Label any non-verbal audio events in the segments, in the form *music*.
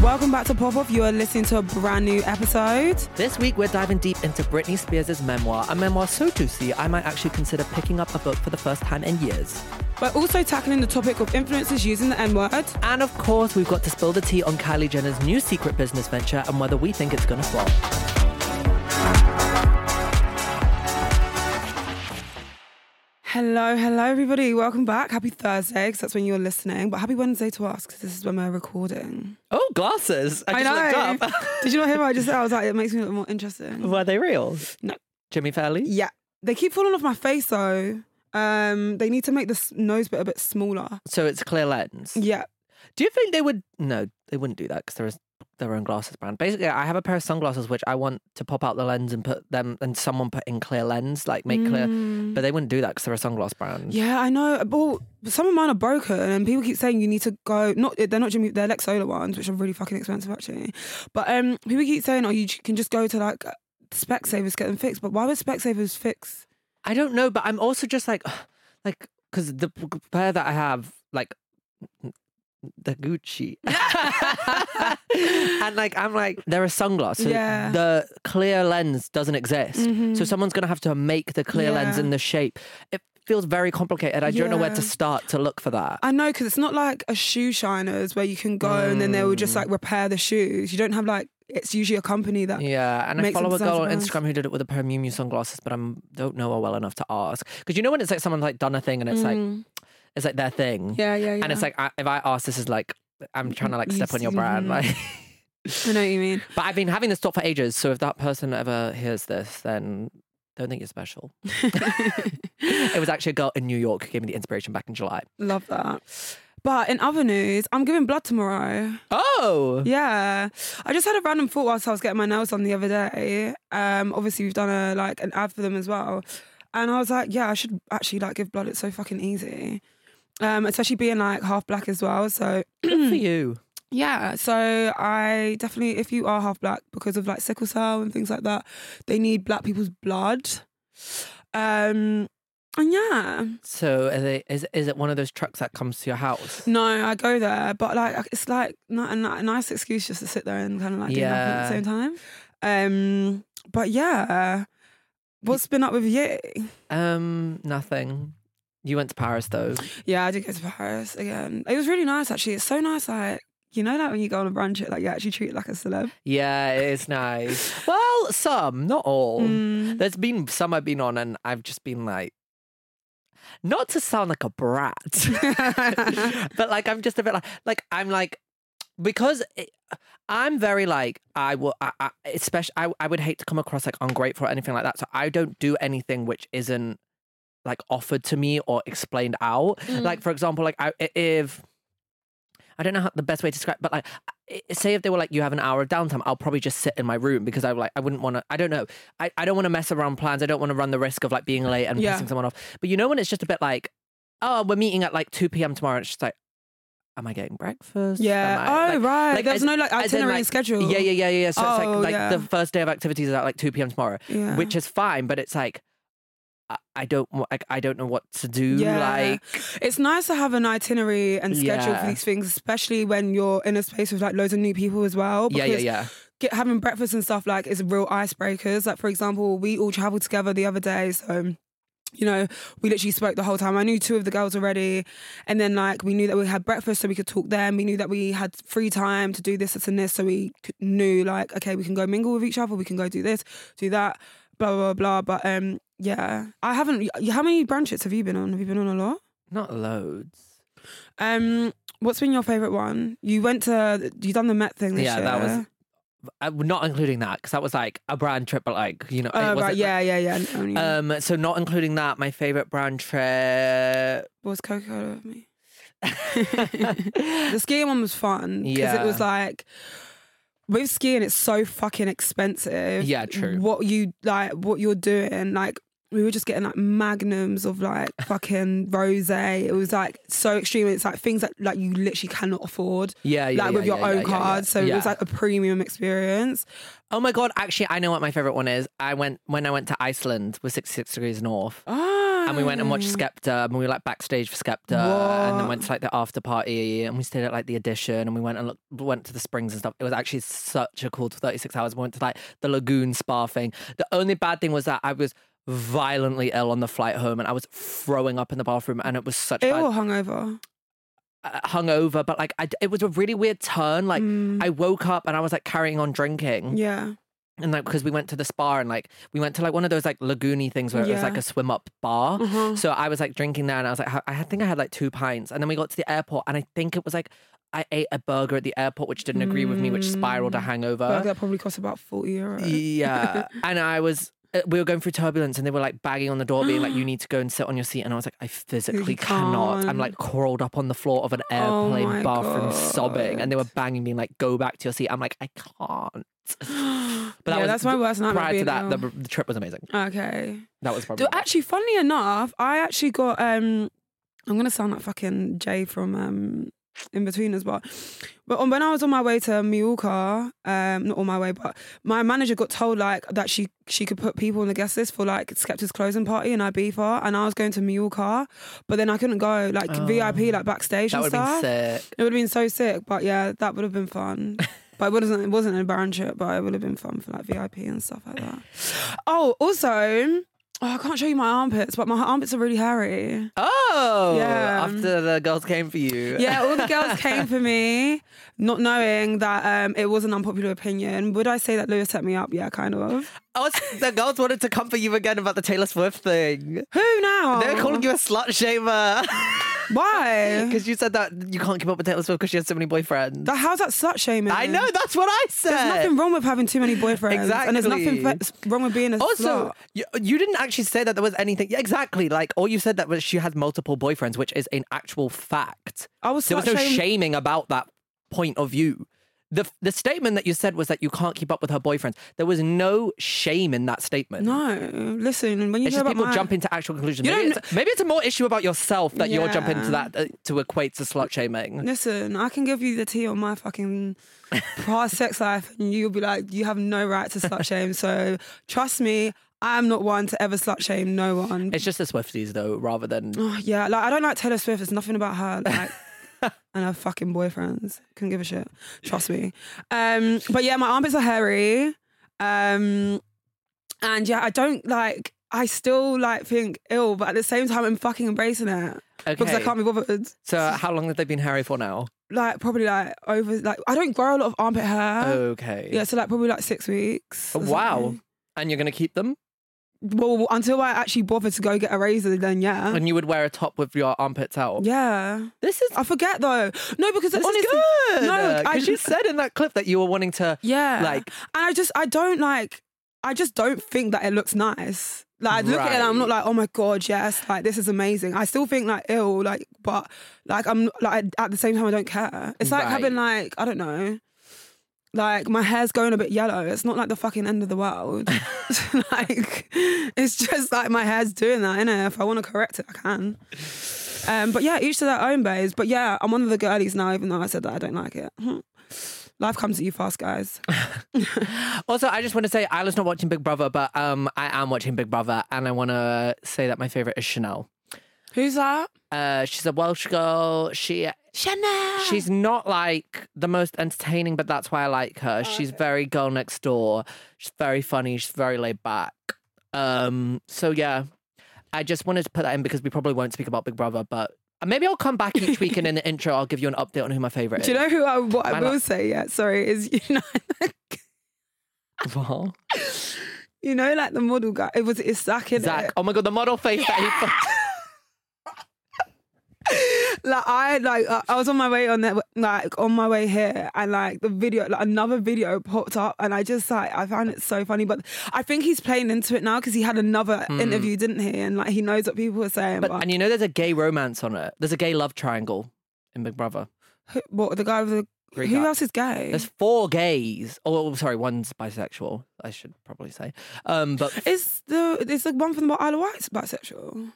Welcome back to Pop Off. You are listening to a brand new episode. This week, we're diving deep into Britney Spears' memoir, a memoir so juicy I might actually consider picking up a book for the first time in years. We're also tackling the topic of influencers using the N word. And of course, we've got to spill the tea on Kylie Jenner's new secret business venture and whether we think it's gonna flop. Hello, hello, everybody. Welcome back. Happy Thursday, because that's when you're listening. But happy Wednesday to us, because this is when we're recording. Oh, glasses! I, I just know. looked *laughs* up. Did you not hear what I just said? I was like, it makes me look more interesting. Were they real? No. Jimmy Fairly? Yeah. They keep falling off my face, though. Um, they need to make the nose bit a bit smaller. So it's clear lens. Yeah. Do you think they would? No, they wouldn't do that because there is their own glasses brand. Basically, I have a pair of sunglasses which I want to pop out the lens and put them, and someone put in clear lens, like make clear. Mm. But they wouldn't do that because they're a sunglass brand. Yeah, I know. But some of mine are broken, and people keep saying you need to go. Not they're not Jimmy. They're Lexxola ones, which are really fucking expensive actually. But um, people keep saying, oh, you can just go to like Specsavers get them fixed. But why would Specsavers fix? I don't know, but I'm also just like, *sighs* like, because the pair that I have, like, the Gucci, *laughs* and like, I'm like, they're a sunglass. So Yeah. The clear lens doesn't exist, Mhm. so someone's gonna have to make the clear lens in the shape. It feels very complicated. I don't know where to start to look for that. I know because it's not like a shoe shiners where you can go and then they will just like repair the shoes. You don't have like it's usually a company that. Yeah, and I follow a girl on Instagram who did it with a pair of Miu Miu sunglasses, but I don't know her well enough to ask. Because you know when it's like someone's like done a thing and it's like Mm. It's like their thing, Yeah, yeah, yeah. and it's like I, if I ask, this is like I'm trying to like You step on your brand, like. *laughs* *laughs* I know what you mean. But I've been having this thought for ages. So if that person ever hears this, then don't think you're special. *laughs* it was actually a girl in New York who gave me the inspiration back in July. Love that. But in other news, I'm giving blood tomorrow. Oh, Yeah, I just had a random thought whilst I was getting my nails done the other day. Um, obviously we've done a like an ad for them as well, and I was like, yeah, I should actually like give blood. It's so fucking easy, um, especially being like half black as well. So good for *clears throat* you. yeah, so I definitely, if you are half black because of like sickle cell and things like that, they need black people's blood. Um, and yeah, So are they, is is it one of those trucks that comes to your house? no, I go there, but like it's like not a, ni- a nice excuse just to sit there and kind of like do nothing at the same time. Um, but yeah, what's been up with you? Um, nothing. You went to Paris though. Yeah, I did go to Paris again. It was really nice actually. It's so nice, like you know, like when you go on a brunch, it like you actually treat it like a celeb. Yeah, it is nice. *laughs* well, some, not all. Mm. There's been some I've been on, and I've just been like, not to sound like a brat, *laughs* but like I'm just a bit like, like I'm like, because it, I'm very like I will, I, I, especially I, I would hate to come across like ungrateful or anything like that. So I don't do anything which isn't like offered to me or explained out. Mm. Like for example, like I, if I don't know how the best way to describe, but like, say if they were like, you have an hour of downtime, I'll probably just sit in my room because I like, I wouldn't want to. I don't know. I, I don't want to mess around plans. I don't want to run the risk of like being late and Yeah. pissing someone off. But you know when it's just a bit like, oh, we're meeting at like two p.m. tomorrow. It's just like, am I getting breakfast? Yeah. I- oh like- right. like, There's as- no like itinerary like, schedule. Yeah, yeah, yeah, yeah. So it's Oh, like like yeah. the first day of activities is at like two p.m. tomorrow, Yeah. which is fine. But it's like. I- don't. Like, I don't know what to do. Yeah. Like, It's nice to have an itinerary and schedule for these things, especially when you're in a space with like loads of new people as well. yeah, yeah, because yeah. Get, having breakfast and stuff like is real icebreakers. Like for example, we all traveled together the other day, so you know, we literally spoke the whole time. I knew two of the girls already. And then, like, we knew that we had breakfast so we could talk then. We knew that we had free time to do this, this, and this. So we knew, like, okay, we can go mingle with each other. We can go do this, do that, blah, blah, blah. But um, yeah, I haven't. How many branches have you been on? Have you been on a lot? Not loads. Um, what's been your favorite one? You went to, you done the Met thing this Yeah, year. Yeah, that was- Uh, not including that because that was like a brand trip, but like you know, it Oh, right. wasn't- Yeah, yeah, yeah. Only, Um, so not including that, my favorite brand trip. was Coca Cola with me? *laughs* the skiing one was fun because it was like with skiing it's so fucking expensive. Yeah, true. What you like, what you're doing, like we were just getting like magnums of like *laughs* fucking rose. It was like so extreme. It's like things that like you literally cannot afford. Yeah, yeah, like yeah, with your yeah, own card. So it was like a premium experience. Oh my god! Actually, I know what my favorite one is. I went when I went to Iceland with Sixty Six Degrees North. Oh. And we went and watched oh. Skepta, and we were like backstage for Skepta, and then went to like the after party, and we stayed at like the Edition, and we went and look, went to the springs and stuff. It was actually such a cool thirty six hours. We went to like the lagoon spa thing. The only bad thing was that I was violently ill on the flight home, and I was throwing up in the bathroom, and it was such Ill bad hungover. uh, hungover. But like, I, it was a really weird turn. Like, Mm, I woke up and I was like carrying on drinking, yeah. and like because we went to the spa and like we went to like one of those like lagoony things where it was like a swim up bar. Uh-huh. So I was like drinking there, and I was like, I I think I had like two pints, and then we got to the airport, and I think it was like I ate a burger at the airport, which didn't agree with me, which spiraled a Mm. hangover. Burger that probably cost about 40 euro. Yeah, *laughs* and I was. Uh, We were going through turbulence, and they were like banging on the door, being like, "You *gasps* need to go and sit on your seat." And I was like, "I physically cannot." I'm like crawled up on the floor of an Oh airplane my bathroom, sobbing, and they were banging, being like, "Go back to your seat." I'm like, "I can't." *gasps* But that yeah, was that's my worst nightmare. Prior to that, the, the trip was amazing. okay. That was probably Do, actually, funnily enough, I actually got. um I'm gonna sound like fucking Jay from um Inbetweeners, but but on, when I was on my way to Mallorca, um, not on my way, but my manager got told like that she she could put people on the guest list for like Skepta's closing party in Ibiza, and I was going to Mallorca, but then I couldn't go like VIP like backstage Oh. and stuff. It would have been so sick, but yeah, that would have been fun. *laughs* but it wasn't. It wasn't a barren trip, but it would have been fun for like VIP and stuff like that. Oh, also, oh, I can't show you my armpits, but my armpits are really hairy. Oh, Yeah. After the girls came for you. Yeah, all the girls *laughs* came for me, not knowing that um, it was an unpopular opinion. Would I say that Lewis set me up? Yeah, kind of. Oh, the girls wanted to come for you again about the Taylor Swift thing. Who now? They're calling you a slut shamer *laughs* Why? *laughs* because you said that you can't keep up with Taylor Swift because she has so many boyfriends. That- How's that slut shaming? I know that's what I said. There's nothing wrong with having too many boyfriends, and there's nothing fe- wrong with being a Also, slut. you, you didn't actually say that there was anything. Yeah, exactly. Like all you said that was she had multiple boyfriends, which is an actual fact. I was There was no shaming about that point of view. The, the statement that you said was that you can't keep up with her boyfriends. There was no shame in that statement. No, listen. When you It's just people my, jump into actual conclusions. Maybe it's, maybe it's a more issue about yourself that you're jumping Yeah. to that uh, to equate to slut shaming. Listen, I can give you the tea on my fucking past *laughs* sex life, and you'll be like, you have no right to slut shame. So trust me, I'm not one to ever slut shame no one. It's just the Swifties though, rather than Oh, yeah, like I don't like Taylor Swift. It's nothing about her. Like. *laughs* *laughs* And her fucking boyfriends couldn't give a shit. Trust me. Um, but yeah, my armpits are hairy. Um, and yeah, I don't like. I still like think ill, but at the same time, I'm fucking embracing it okay. because I can't be bothered. So how long have they been hairy for now? like probably like over like I don't grow a lot of armpit hair. Okay. Yeah, so like probably like six weeks. Oh, Wow. something. And you're gonna keep them? Well, until I actually bother to go get a razor, then yeah. And you would wear a top with your armpits out? Yeah. This is I forget though. No, because this honestly, good. no, I because you said in that clip that you were wanting to yeah. like and I just I don't like I just don't think that it looks nice. Like I look at it and I'm not like, oh my god, yes, like this is amazing. I still think like ill, like, but like I'm like at the same time I don't care. It's like Right. having like I don't know, like my hair's going a bit yellow. It's not like the fucking end of the world. *laughs* *laughs* like it's just like my hair's doing that, innit? If I want to correct it, I can. Um, but yeah, each to their own, babes. But yeah, I'm one of the girlies now, even though I said that I don't like it. Life comes at you fast, guys. *laughs* Also, I just want to say Isla's not watching Big Brother, but um, I am watching Big Brother, and I want to say that my favorite is Chanel. Who's that? Uh, she's a Welsh girl. She Chanel. she's not like the most entertaining, but that's why I like her. she's very girl next door. She's very funny. She's very laid back. Um, so yeah. I just wanted to put that in because we probably won't speak about Big Brother, but maybe I'll come back each week and in the *laughs* intro I'll give you an update on who my favorite is. Do you know who I, what I My will lo- say? Yeah, sorry, is you know, What? *laughs* you know, like the model guy. It was it's Zach in Zach. it. Oh my god, the model face that he put. Like I like I was on my way on that like on my way here, and like the video, like another video popped up, and I just like I found it so funny. But I think he's playing into it now because he had another interview, didn't he? And like he knows what people are saying. But But, and you know there's a gay romance on it. There's a gay love triangle in Big Brother. who- what the guy with the Three who guys. else is gay? There's four gays. Oh, sorry, one's bisexual. I should probably say. Um, but Is the is the one from the Isle of Wight bisexual?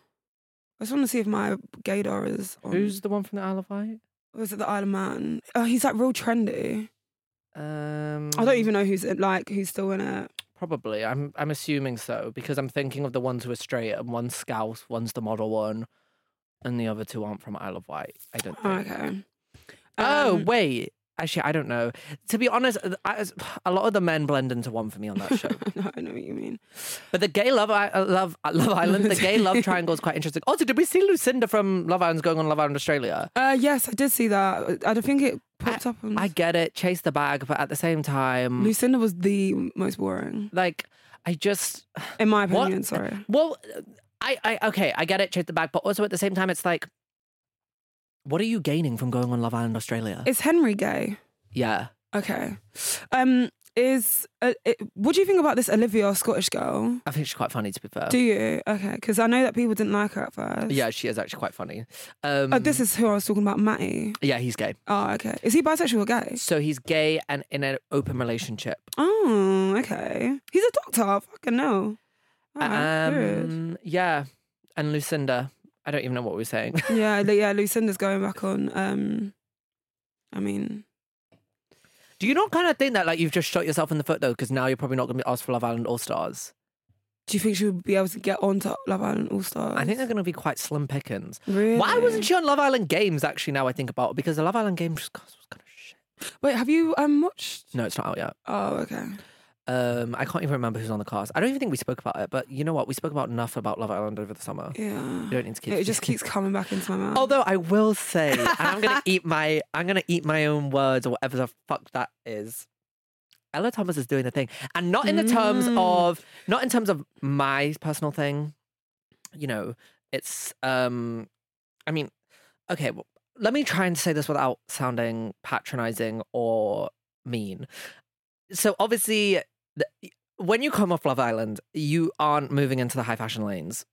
I just want to see if my gaydar is. On. who's the one from the Isle of Wight? Or is it the Isle of Man? Oh, he's like real trendy. Um, I don't even know who's in, like who's still in it. Probably. I'm. I'm assuming so because I'm thinking of the ones who are straight and one's Scouse, one's the model one, and the other two aren't from Isle of Wight. I don't Oh, think. okay. Oh Um, wait. Actually, I don't know. To be honest, I, a lot of the men blend into one for me on that show. *laughs* no, I know what you mean. But the gay love, I, uh, love, uh, Love Island, the gay love *laughs* triangle is quite interesting. Also, did we see Lucinda from Love Island's going on Love Island Australia? Uh, yes, I did see that. I don't think it popped up on. I get it, chase the bag, but at the same time, Lucinda was the most boring, like, I just, in my What? opinion. Sorry. well, I, I, okay, I get it, chase the bag, but also at the same time, it's like, what are you gaining from going on Love Island Australia? Is Henry gay? yeah. Okay. Um, is uh, it, what do you think about this Olivia Scottish girl? I think she's quite funny, to be fair. Do you? Okay, because I know that people didn't like her at first. yeah, she is actually quite funny. Um, Oh, this is who I was talking about, Matty. yeah, he's gay. Oh, okay. Is he bisexual or gay? So he's gay and in an open relationship. Oh, okay. He's a doctor. I fucking. Alright. Um, yeah, and Lucinda. I don't even know what we're saying. *laughs* yeah, yeah. Lucinda's going back on. Um, I mean, Do you not kind of think that like you've just shot yourself in the foot though? Because now you're probably not going to be asked for Love Island All Stars. do you think she would be able to get onto Love Island All Stars? I think they're going to be quite slim pickings. Really? Why wasn't she on Love Island Games? Actually, now I think about it, because the Love Island Games was kind of shit. Wait, have you um watched? No, it's not out yet. Oh, okay. Um, I can't even remember who's on the cast. I don't even think we spoke about it, but you know what? We spoke about enough about Love Island over the summer. Yeah. We don't need to keep. It just keeps coming back into my mouth. Although I will say, and I'm gonna eat my, I'm gonna eat my own words or whatever the fuck that is. Ella Thomas is doing the thing, and not in the terms Mm. of, not in terms of my personal thing. You know, it's, um, I mean, okay. Well, let me try and say this without sounding patronizing or mean. So obviously, when you come off Love Island, you aren't moving into the high fashion lanes.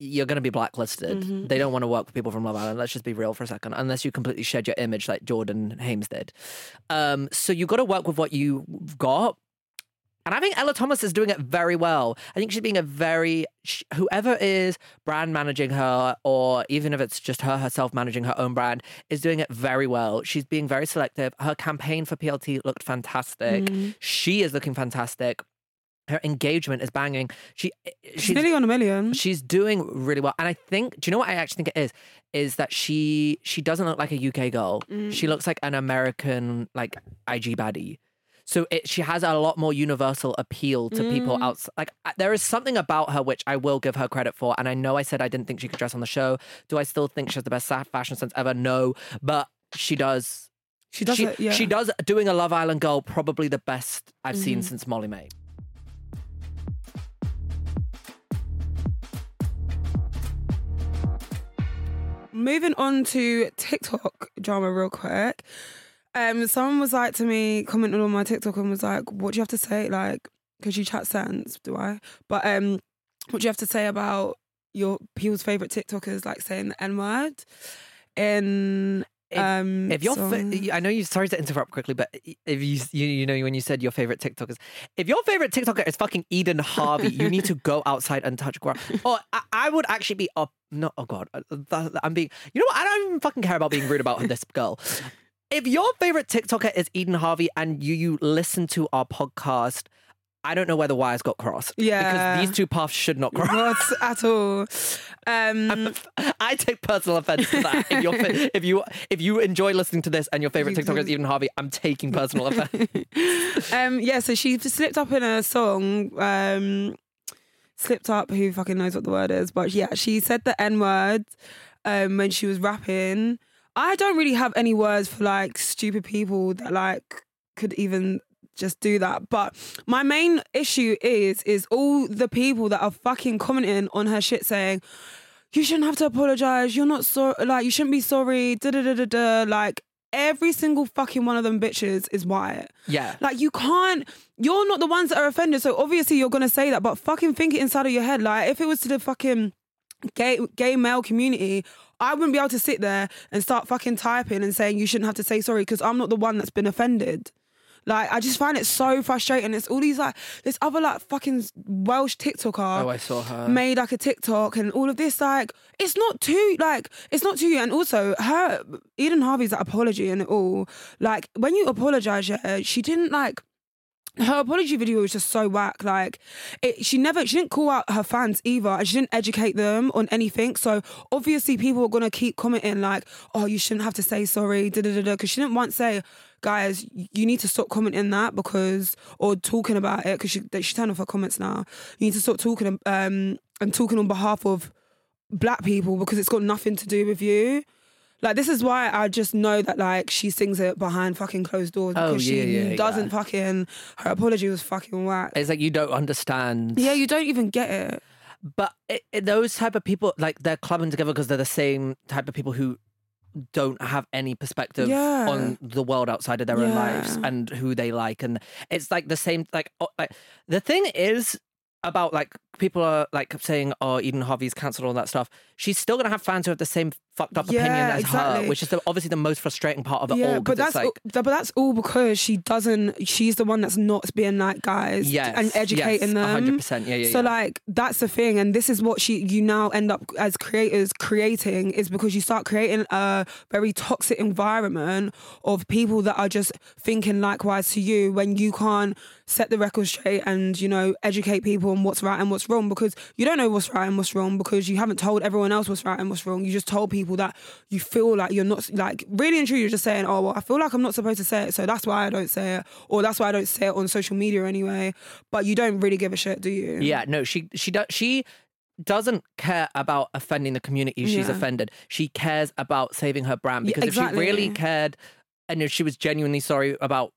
You're going to be blacklisted. Mhm. They don't want to work with people from Love Island. Let's just be real for a second. Unless you completely shed your image like Jordan Hames did. Um, so you've got to work with what you've got. And I think Ella Thomas is doing it very well. I think she's being a very whoever is brand managing her, or even if it's just her herself managing her own brand, is doing it very well. She's being very selective. Her campaign for PLT looked fantastic. Mm. She is looking fantastic. Her engagement is banging. She She's she's nearly on a million. she's doing really well. And I think, do you know what I actually think it is? Is that she she doesn't look like a UK girl. Mm. She looks like an American like IG baddie. So it, she has a lot more universal appeal to people Mm. outside. Like there is something about her which I will give her credit for. And I know I said I didn't think she could dress on the show. Do I still think she has the best fashion sense ever? No, but she does. She does she, it. Yeah. she does doing a Love Island girl probably the best I've seen Mhm. since Molly-Mae. Moving on to TikTok drama real quick. Um, someone was like to me, commented on my TikTok and was like, "What do you have to say?" Like, because you chat sense, do I? But um, what do you have to say about your people's favorite TikTokers like saying the N word? In If- um, If your, fa- I know you. Sorry to interrupt quickly, but if you, you, you know, when you said your favorite TikTokers, if your favorite TikToker is fucking Eden Harvey, you need to go *laughs* outside and touch ground. Or I, I would actually be up. No, oh god, uh, I'm being. You know what? I don't even fucking care about being rude about this girl. If your favorite TikToker is Eden Harvey and you you listen to our podcast, I don't know where the wires got crossed. Yeah. because these two paths should not cross. not at all. Um, *laughs* I take personal offense to that. If, *laughs* if you if you enjoy listening to this and your favorite TikToker is do. Eden Harvey, I'm taking personal *laughs* offense. um, yeah, so she slipped up in a song um, slipped up. Who fucking knows what the word is? But yeah, she said the N word um, when she was rapping. I don't really have any words for like stupid people that like could even just do that. But my main issue is is all the people that are fucking commenting on her shit saying you shouldn't have to apologize. You're not sorry. Like you shouldn't be sorry. Da da da da da. Like every single fucking one of them bitches is white. Yeah. Like you can't. You're not the ones that are offended. So obviously you're gonna say that. But fucking think it inside of your head. Like if it was to the fucking gay gay male community. I wouldn't be able to sit there and start fucking typing and saying you shouldn't have to say sorry because I'm not the one that's been offended. Like I just find it so frustrating. It's all these like this other like fucking Welsh TikToker Oh, I saw her. made like a TikTok and all of this. Like it's not too like it's not too. And also her Eden Harvey's like, apology and it all. Like when you apologize, yeah, she didn't like her apology video was just so whack. Like, it, she never, she didn't call out her fans either, she didn't educate them on anything. So obviously, people are gonna keep commenting like, "Oh, you shouldn't have to say sorry," da da da da. Because she didn't once say, "Guys, you need to stop commenting that because," or talking about it because she she turned off her comments now. You need to stop talking um and talking on behalf of black people because it's got nothing to do with you. Like this is why I just know that like she sings it behind fucking closed doors Oh, because yeah, she yeah, doesn't yeah. fucking her apology was fucking whack. It's like you don't understand. Yeah, you don't even get it. But it, it- those type of people, like they're clubbing together because they're the same type of people who don't have any perspective Yeah. on the world outside of their own lives and who they like, and it's like the same. Like, oh, like the thing is about like people are like saying, "Oh, Eden Harvey's cancelled all that stuff. She's still gonna have fans who have the same fucked up opinion Yeah, as exactly. her, which is the, obviously the most frustrating part of it yeah, all. but that's like, but that's all because she doesn't. She's the one that's not being like guys yes, and educating yes, them. 100%. Yeah, yeah, So yeah. like that's the thing, and this is what she you now end up as creators creating is because you start creating a very toxic environment of people that are just thinking likewise to you when you can't set the record straight and you know educate people on what's right and what's wrong because you don't know what's right and what's wrong because you haven't told everyone else what's right and what's wrong. You just told people that you feel like you're not like really and truly you're just saying, oh well, I feel like I'm not supposed to say it, so that's why I don't say it, or that's why I don't say it on social media anyway. But you don't really give a shit, do you? Yeah, no, she she does she doesn't care about offending the community she's Yeah. offended. She cares about saving her brand Yeah, because if she really cared and if she was genuinely sorry about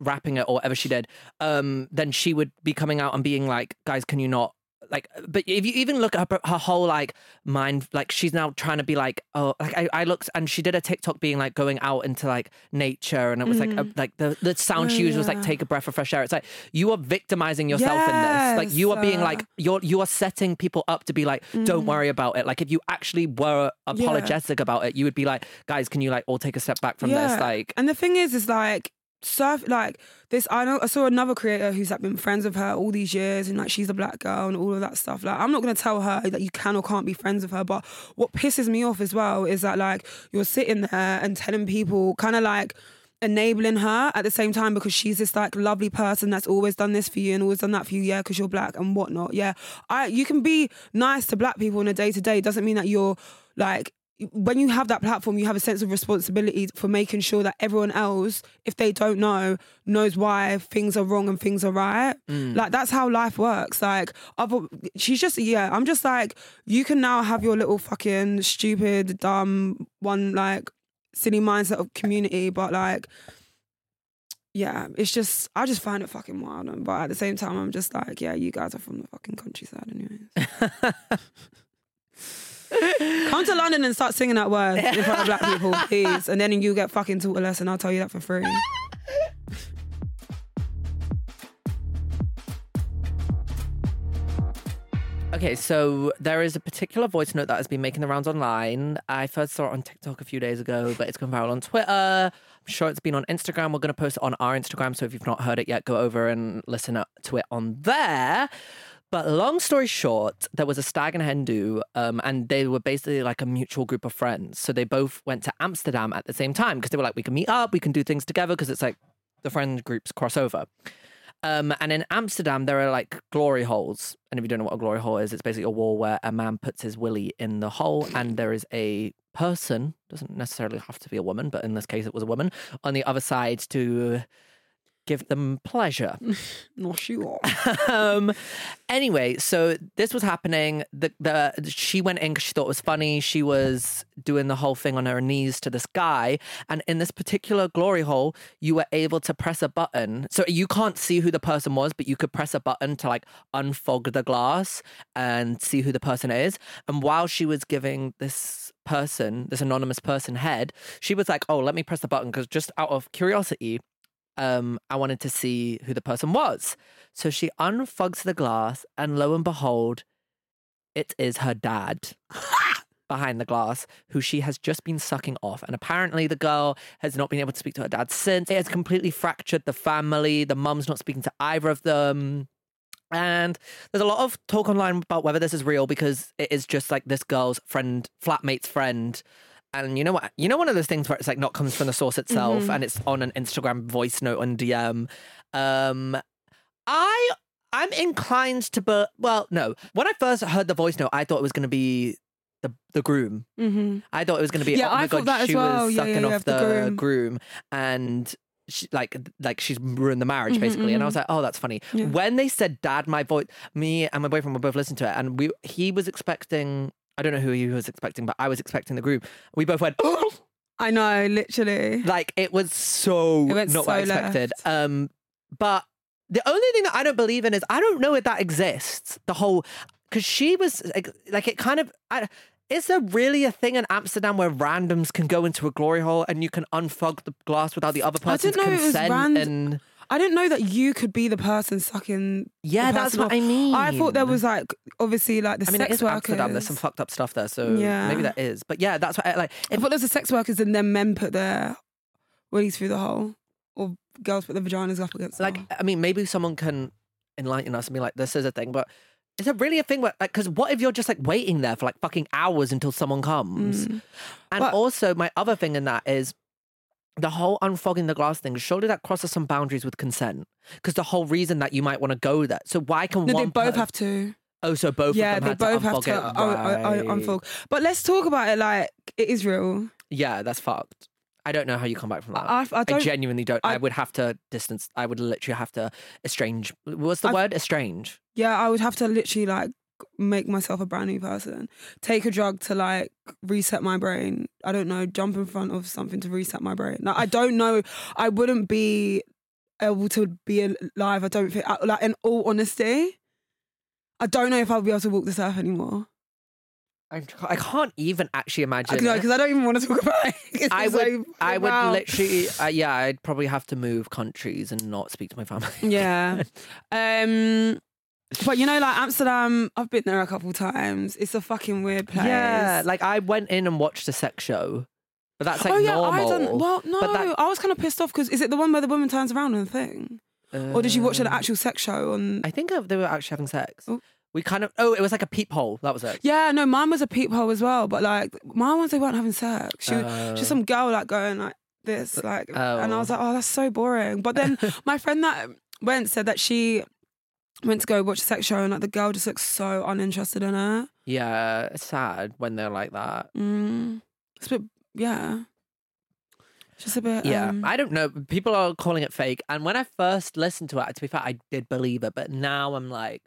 rapping it or whatever she did, um, then she would be coming out and being like, guys, can you not like but if you even look at her, her whole like mind like she's now trying to be like oh like I, I looked and she did a tiktok being like going out into like nature and it was like a, mm. like the, the sound Oh, she used was like take a oh, breath of fresh air. It's like you are victimizing yourself in this. Like you are being like you're you are setting people up to be like don't mm. worry about it. Like if you actually were apologetic about it you would be like guys can you like all take a step back from this? Like and the thing is, is like surf like this. I know I saw another creator who's like been friends with her all these years, and like she's a black girl and all of that stuff. Like I'm not gonna tell her that you can or can't be friends with her, but what pisses me off as well is that like you're sitting there and telling people kind of like enabling her at the same time because she's this like lovely person that's always done this for you and always done that for you yeah because you're black and whatnot yeah i you can be nice to black people in a day to day doesn't mean that you're like when you have that platform you have a sense of responsibility for making sure that everyone else if they don't know knows why things are wrong and things are right mm. like that's how life works like other she's just yeah i'm just like you can now have your little fucking stupid dumb one like silly mindset of community, but like, yeah, it's just I just find it fucking wild. and- But at the same time, I'm just like, yeah, you guys are from the fucking countryside, anyways. *laughs* Come to London and start singing that word in front of black people, *laughs* please, and then you get fucking taught a lesson. I'll tell you that for free. Okay, so there is a particular voice note that has been making the rounds online. I first saw it on TikTok a few days ago, but it's gone viral on Twitter. I'm sure it's been on Instagram. We're going to post it on our Instagram. So if you've not heard it yet, go over and listen up to it on there. But long story short, there was a stag and a hen do, um, and they were basically like a mutual group of friends. So they both went to Amsterdam at the same time because they were like, we can meet up, we can do things together because it's like the friend groups cross over. Um, and in Amsterdam, there are like glory holes. And if you don't know what a glory hole is, it's basically a wall where a man puts his willy in the hole, and there is a person, doesn't necessarily have to be a woman, but in this case, it was a woman, on the other side to give them pleasure. *laughs* Not sure. um anyway so this was happening. The the she went in because she thought it was funny. She was doing the whole thing on her knees to this guy. And in this particular glory hole you were able to press a button. So you can't see who the person was but you could press a button to like unfog the glass and see who the person is. And while she was giving this person this anonymous person head she was like oh let me press the button because just out of curiosity um, I wanted to see who the person was. So she unfogs the glass, and lo and behold, it is her dad *laughs* behind the glass, who she has just been sucking off. And apparently, the girl has not been able to speak to her dad since. It has completely fractured the family. The mum's not speaking to either of them. And there's a lot of talk online about whether this is real because it is just like this girl's friend, flatmate's friend. And you know what? You know one of those things where it's like not comes from the source itself, and it's on an Instagram voice note on DM. Um, I I'm inclined to, but well, no. When I first heard the voice note, I thought it was going to be the the groom. hmm I thought it was going to be. Yeah, oh my I god, thought that as she well. was Yeah, yeah, sucking yeah, off the the, groom. groom. and she, like like she's ruined the marriage Mhm, basically. And I mhm. was like, oh, that's funny. Yeah. When they said dad, my voice, me and my boyfriend were both listening to it, and we he was expecting. I don't know who he was expecting, but I was expecting the group. We both went, oh, *gasps* I know, literally. like it was so It not what I so expected. Um, but the only thing that I don't believe in is I don't know if that exists. The whole because she was like, like it kind of. I, is there really a thing in Amsterdam where randoms can go into a glory hole and you can unfog the glass without the other person's didn't know it was consent? and I didn't know that you could be the person sucking. yeah, that's what off. I mean. I thought there was like obviously like the I mean, sex workers. Amsterdam. There's some fucked up stuff there, so Yeah. maybe that is. But yeah, that's what I like. I thought there's the sex workers and then men put their willies through the hole, or girls put their vaginas up against. like. I mean, maybe someone can enlighten us and be like, "This is a thing," but is it really a thing? Where, like, because what if you're just like waiting there for like fucking hours until someone comes? Mm. And But- also, my other thing in that is the whole unfogging the glass thing. Surely that crosses some boundaries with consent, because the whole reason that you might want to go there. So why can no, one they both have to. Oh, so both yeah, of them they both have to Right. unfold. But let's talk about it like it is real. Yeah, that's fucked. I don't know how you come back from that. I, I I, genuinely don't. I, I- would have to distance. I would literally have to estrange. What's the I've- word? Estrange. yeah, I would have to literally like make myself a brand new person. Take a drug to like reset my brain. I don't know. Jump in front of something to reset my brain. Like, I don't know. I wouldn't be able to be alive. I don't think. Like in all honesty, I don't know if I'll be able to walk this earth anymore. I'm, I can't even actually imagine. No, Because I don't even want to talk about it. *laughs* I would, I would literally, uh, yeah, I'd probably have to move countries and not speak to my family. Yeah. *laughs* Um but you know, like Amsterdam, I've been there a couple times. It's a fucking weird place. yeah, like I went in and watched a sex show, but that's like oh yeah, normal. I don't. Well, no, But that- I was kind of pissed off because is it the one where the woman turns around and thing, or did you watch an Um, actual sex show on? I think uh, they were actually having sex. Oh. We kind of. Oh, it was like a peephole. That was it. yeah, no, mine was a peephole as well, but like mine ones they weren't having sex. She, Uh, just some girl like going like this, like, and I oh. was like, oh, that's so boring. But then *laughs* my friend that went said that she went to go watch a sex show and like the girl just looks so uninterested in her. yeah, it's sad when they're like that. Mm, it's a bit, yeah. It's Just a bit. Yeah, um, I don't know. People are calling it fake, and when I first listened to it, to be fair, I did believe it. But now I'm like,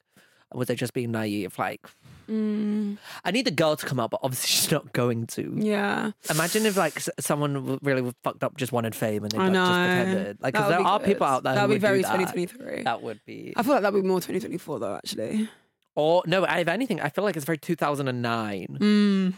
was I just being naive? Like, mm, I need the girl to come out, but obviously *laughs* she's not going to. yeah. Imagine if like s- someone really fucked up just wanted fame and they I like, just know. pretended. Like, 'cause That would there be are good. people out there That who would be very do that. 2023. That would be. I feel like that would be more 2024 though, actually. Or no, if anything, I feel like it's very 2009. Mm.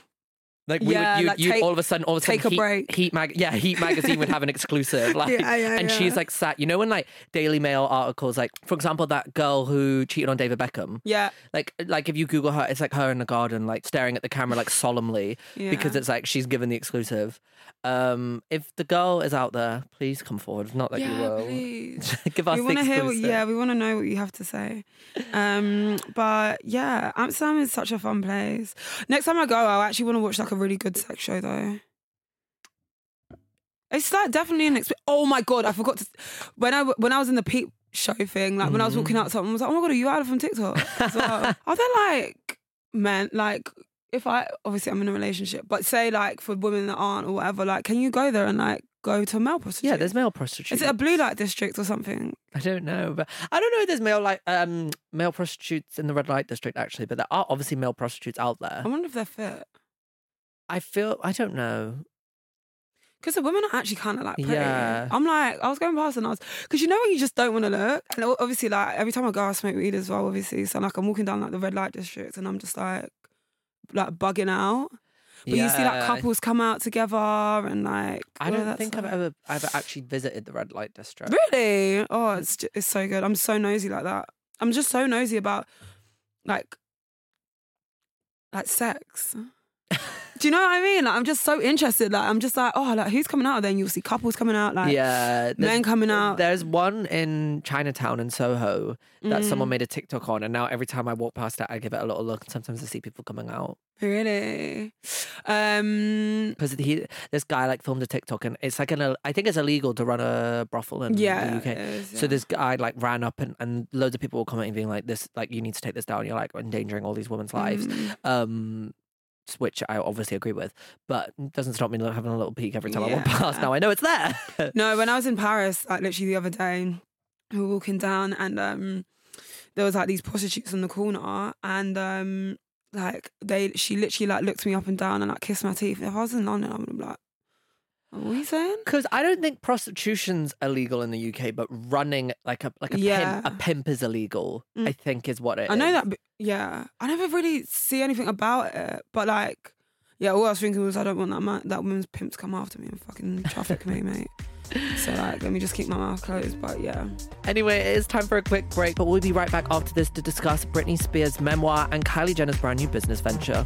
Like we Yeah, would, you, like you all of a sudden, all of a sudden, a Heat, break. Heat mag, yeah, Heat magazine would have an exclusive, *laughs* like, Yeah, yeah, and she's like sat. You know, when like Daily Mail articles, like for example, that girl who cheated on David Beckham. Yeah. Like, like if you Google her, it's like her in the garden, like staring at the camera, like solemnly, because it's like she's given the exclusive. Um, if the girl is out there, please come forward. Not that you will. please. *laughs* Give us we want to hear what, yeah, we want to know what you have to say. Um, but yeah, Amsterdam is such a fun place. Next time I go, I actually want to watch like a really good sex show though. It's like definitely an experience. Oh my god, I forgot to when I when I was in the peep show thing, like when I was walking Mm. out, someone was like, "Oh my god, are you out from TikTok?" as well? *laughs* Are there like men like if I obviously I'm in a relationship, but say like for women that aren't or whatever, like can you go there and like go to a male prostitute? Yeah, there's male prostitutes. Is it a blue light district or something? I don't know, but I don't know if there's male like um male prostitutes in the red light district actually, but there are obviously male prostitutes out there. I wonder if they're fit. I feel I don't know. Because the women are actually kind of like pretty. Yeah. I'm like, I was going past and I was, because you know when you just don't want to look. And obviously, like every time I go, I smoke weed as well, obviously. So like I'm walking down like the red light district and I'm just like, like bugging out. But you see like couples come out together and like. I don't think I've ever I've actually visited the red light district. Really? Oh, it's ju- it's so good. I'm so nosy like that. I'm just so nosy about like like sex. Do you know what I mean? Like I'm just so interested. Like I'm just like, oh, like who's coming out? Then you'll see couples coming out, like yeah, men coming out. There's one in Chinatown in Soho that someone Mm. made a TikTok on, and now every time I walk past it, I give it a little look. And sometimes I see people coming out Really? Um. because he, this guy, like filmed a TikTok, and it's like an, I think it's illegal to run a brothel in Yeah. the UK. is, So this guy like ran up and, and loads of people were commenting being like this like you need to take this down you're like endangering all these women's lives Mm. um which I obviously agree with but doesn't stop me having a little peek every time I walk past. Now I know it's there. *laughs* No, when I was in Paris, like literally the other day, we were walking down and um there was like these prostitutes on the corner and um like they she literally like looked me up and down and like kissed my teeth. If I was in London, I would have like, what are you saying? because I don't think prostitution's illegal in the UK but running like a like a Yeah. pimp a pimp is illegal Mm. I think is what it I know that, yeah, I never really see anything about it. But like, yeah, all I was thinking was I don't want that man, that woman's pimp to come after me and fucking traffic me, mate. *laughs* So like, let me just keep my mouth closed. But yeah. Anyway, it is time for a quick break, but we'll be right back after this to discuss Britney Spears' memoir and Kylie Jenner's brand new business venture.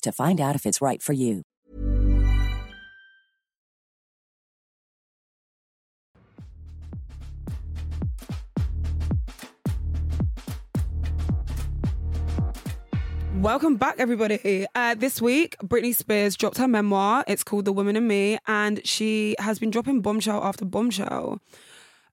to find out if it's right for you. Welcome back, everybody. Uh, this week, Britney Spears dropped her memoir. It's called The Woman in Me, and she has been dropping bombshell after bombshell.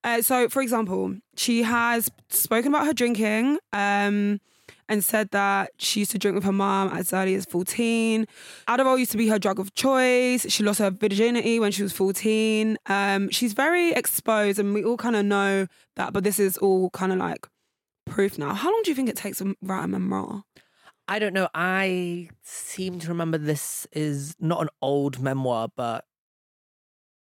Uh, so, for example, she has spoken about her drinking um, and said that she used to drink with her mom as early as 14. Adderall used to be her drug of choice. She lost her virginity when she was 14. Um, she's very exposed, and we all kind of know that, but this is all kind of like proof now. How long do you think it takes to write a memoir? I don't know. I seem to remember this is not an old memoir, but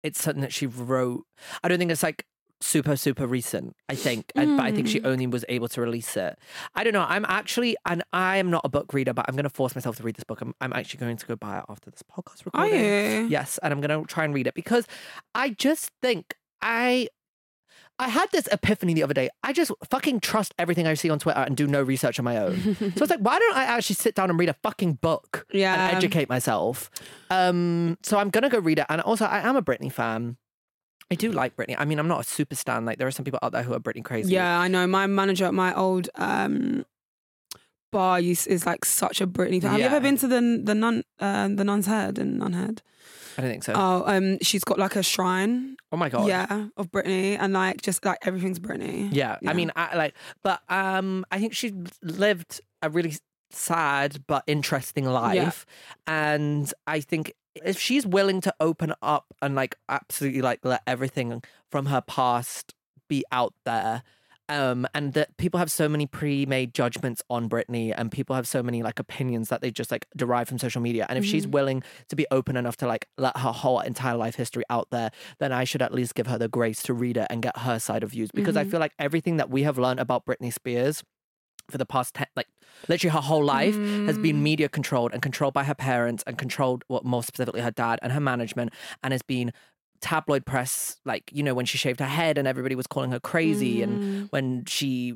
it's something that she wrote. I don't think it's like super super recent. I think, and, but I think she Mm. only was able to release it. I don't know. I'm actually, and I am not a book reader, but I'm going to force myself to read this book. I'm, I'm actually going to go buy it after this podcast Are recording. you? Yes, and I'm going to try and read it because I just think I I had this epiphany the other day. I just fucking trust everything I see on Twitter and do no research on my own. so it's like, why don't I actually sit down and read a fucking book Yeah. and educate myself? Um, so I'm gonna go read it. And also, I am a Britney fan. I do like Britney. I mean, I'm not a super stan. Like there are some people out there who are Britney crazy. Yeah, I know. My manager at my old um, bar is, is like such a Britney fan. Have you ever been to the the nun uh, the nun's head in Nunhead? I don't think so. Oh, um, she's got like a shrine. oh my god. Yeah, of Britney, and like just like everything's Britney. Yeah, Yeah. I mean, I like, but um, I think she lived a really sad but interesting life, and I think if she's willing to open up and like absolutely like let everything from her past be out there. Um, and that people have so many pre-made judgments on Britney, and people have so many like opinions that they just like derive from social media. And if she's willing to be open enough to like let her whole entire life history out there, then I should at least give her the grace to read it and get her side of views. Because I feel like everything that we have learned about Britney Spears for the past 10 like literally her whole life has been mm. media controlled and controlled by her parents and controlled what more specifically her dad and her management and has been tabloid press like you know when she shaved her head and everybody was calling her crazy and mm. when she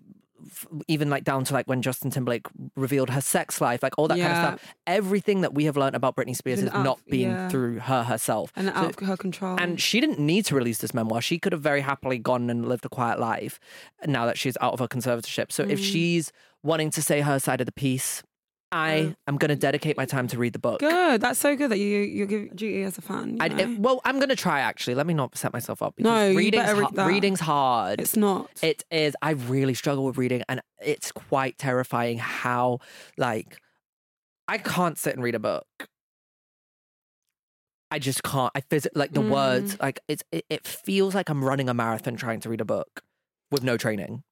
even like down to like when Justin Timberlake revealed her sex life like all that kind of stuff everything that we have learned about Britney Spears has not been yeah. through her herself and So- out of her control. and she didn't need to release this memoir. She could have very happily gone and lived a quiet life now that she's out of her conservatorship. So if Mm. she's wanting to say her side of the piece, I am going to dedicate my time to read the book. good. That's so good that you you give duty as a fan. I, it- well, I'm going to try actually. Let me not set myself up because No, you reading's, better read that. reading's hard. it's not. It is. I really struggle with reading, and it's quite terrifying how, like, I can't sit and read a book. I just can't. I phys- like the words. Mm. Like it's. It, it feels like I'm running a marathon trying to read a book with no training.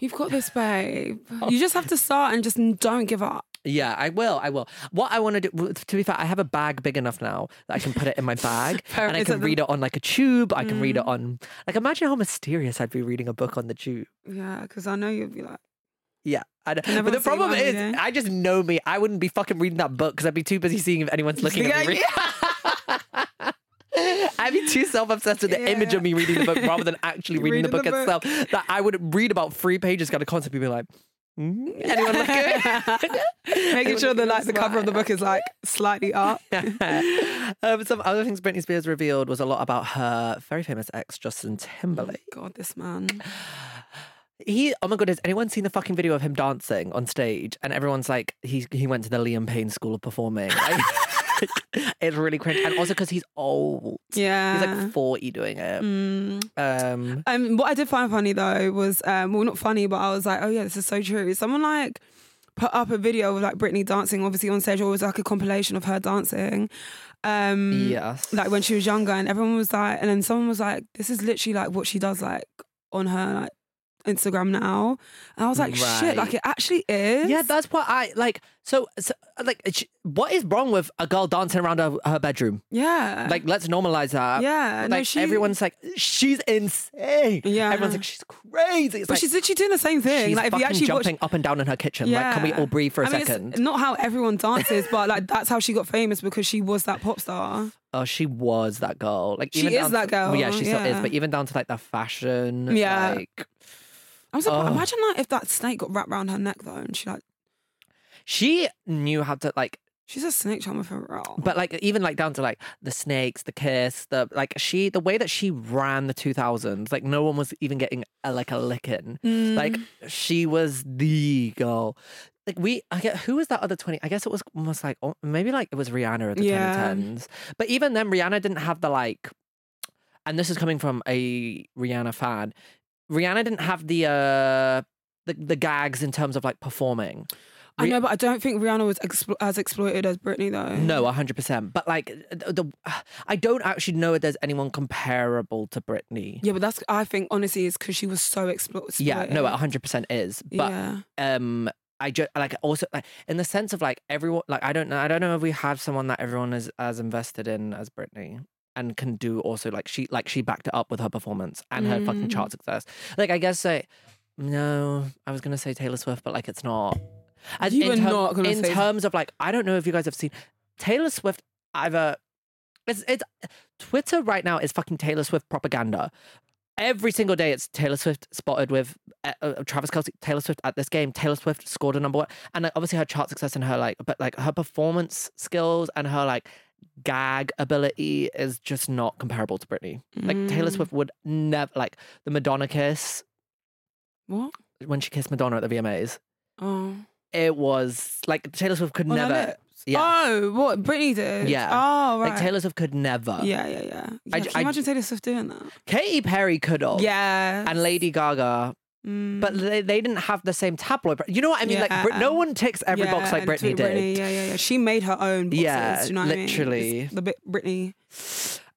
You've got this, babe. *laughs* You just have to start and just don't give up. Yeah, I will. I will. What I want to do. To be fair, I have a bag big enough now that I can put it in my bag, *laughs* and I can the- read it on like a tube. I can read it Mm. on. Like, imagine how mysterious I'd be reading a book on the tube. Yeah, because I know you'd be like, Yeah, I know. But the problem is? I just know me. I wouldn't be fucking reading that book because I'd be too busy seeing if anyone's *laughs* looking at me. *laughs* I'd be too self-obsessed with the image of me reading the book rather than actually reading, the, book Reading the book. itself. That I would read about three pages, kind of constantly be like, "Hmm? anyone looking? *laughs* making Anyone sure that like the cover of the book is like slightly up. *laughs* um, some other things Britney Spears revealed was a lot about her very famous ex, Justin Timberlake. God, this man. He, oh my god, has anyone seen the fucking video of him dancing on stage? And everyone's like, he he went to the Liam Payne School of Performing. Like, *laughs* *laughs* it's really cringe, and also because he's old. Yeah. he's like forty doing it. Mm. Um, Um, what I did find funny though was, um, well, not funny, but I was like, oh yeah, this is so true. Someone like put up a video of like Britney dancing, obviously on stage, or it was like a compilation of her dancing. Um, yes, like when she was younger, and everyone was like, and then someone was like, this is literally like what she does like on her like Instagram now. And I was like, shit, like it actually is. yeah, that's what I like. So, so like, what is wrong with a girl dancing around her, her bedroom? yeah, Like, let's normalize that. yeah. Like no, she, everyone's like, she's insane. Yeah. everyone's like, she's crazy. It's but like, she's literally doing the same thing. she's like if you fucking actually watch jumping up and down in her kitchen. Like, can we all breathe for a I mean, it's second? not how everyone dances, but like that's how she got famous because she was that pop star. Oh, she was that girl. Like She even is down that to- well, yeah, girl, she still is. But even down to like the fashion. Yeah. Like I was like, Oh. imagine like if that snake got wrapped around her neck though, and she like she knew how to like, she's a snake charmer for real. but like even like down to like the snakes, the kiss, the like she the way that she ran the two thousands. Like no one was even getting a, like a licking. Mm. Like she was the girl. Like we, I get who was that other twenty? I guess it was almost like oh, maybe like it was Rihanna at the Yeah. twenty tens. But even then, Rihanna didn't have the like. And this is coming from a Rihanna fan. Rihanna didn't have the uh the the gags in terms of like performing. I know, but I don't think Rihanna was explo- as exploited as Britney though. No, hundred percent. But like the, the, *sighs* I don't actually know if there's anyone comparable to Britney. Yeah, but that's I think honestly is because she was so explo- exploited. Yeah, no, hundred percent is. But yeah, um I just like also like in the sense of like everyone like I don't know I don't know if we have someone that everyone is as invested in as Britney and can do also like she like she backed it up with her performance and her fucking Mm. chart success. Like I guess like no, I was gonna say Taylor Swift, but like it's not. As You in were not gonna in terms of like I don't know if you guys have seen Taylor Swift either it's it's Twitter right now is fucking Taylor Swift propaganda. Every single day, it's Taylor Swift spotted with uh, uh, Travis Kelce. Taylor Swift at this game. Taylor Swift scored a number one, and like, obviously her chart success and her like, but like her performance skills and her like gag ability is just not comparable to Britney. Like Taylor Mm. Swift would never like the Madonna kiss what? when she kissed Madonna at the VMAs. Oh, It was like Taylor Swift could On never. Yeah, Oh, what Britney did? Yeah. Oh, right. like Taylor Swift could never. Yeah, yeah, yeah. yeah I- can you I- imagine Taylor Swift doing that? Katy Perry could have. Yeah. And Lady Gaga, Mm. but they, they didn't have the same tabloid. You know what I mean? Like Brit- no one ticks every box like Britney Britney, did. Yeah, yeah, yeah. She made her own boxes. Yeah, you know what I mean? literally. The bit Britney.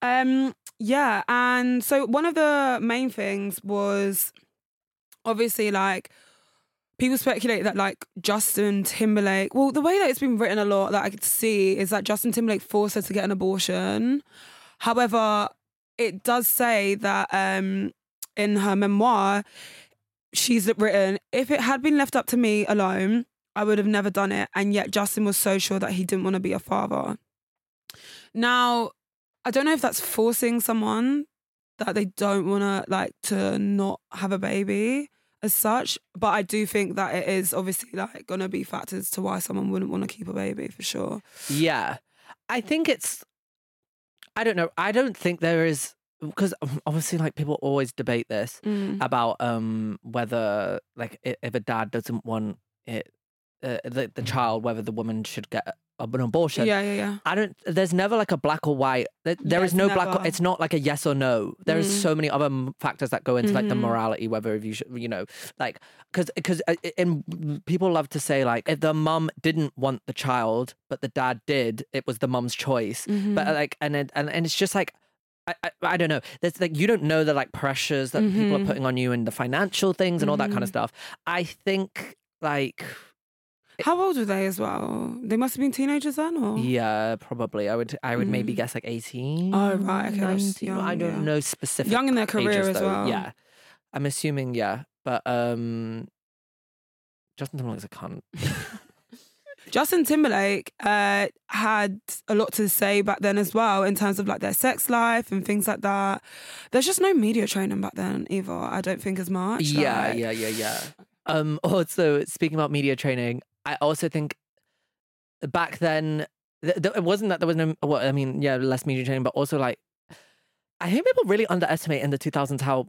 Um, Yeah, and so one of the main things was obviously like people speculate that like Justin Timberlake. Well, the way that it's been written a lot that I could see is that Justin Timberlake forced her to get an abortion. However, it does say that um in her memoir, she's written, if it had been left up to me alone, I would have never done it. And yet Justin was so sure that he didn't want to be a father. Now, I don't know if that's forcing someone that they don't want to like to not have a baby as such, but I do think that it is obviously like going to be factors to why someone wouldn't want to keep a baby for sure. Yeah. I think it's I don't know. I don't think there is because *laughs* obviously like people always debate this Mm. about um whether like if a dad doesn't want it uh, the the child whether the woman should get an abortion. Yeah, yeah, yeah. I don't. There's never like a black or white. There, there is Yes, no black. Or, it's not like a yes or no. There is Mm. so many other factors that go into like the Mhm. morality, whether if you should, you know, like because because and people love to say like if the mum didn't want the child but the dad did, it was the mum's choice. But Mhm. like and it, and and it's just like. I, I, I don't know. There's like you don't know the like pressures that people are Mhm. putting on you and the financial things and all that kind of Mhm. stuff. I think like How old were they as well? They must have been teenagers then, or Yeah, probably. I would I would maybe Mm. guess like 18. Oh, right, okay, 19. I don't yeah. know specific young in their career ages, as though. well. Yeah. I'm assuming yeah, but um Justin Timberlake's a cunt. *laughs* Justin Timberlake uh, had a lot to say back then as well in terms of like their sex life and things like that. There's just no media training back then either. I don't think as much. yeah, like- yeah, yeah, yeah. Um *laughs* also speaking about media training, I also think back then th- th- it wasn't that there was no well, I mean, yeah, less media training, but also like I think people really underestimate in the 2000s how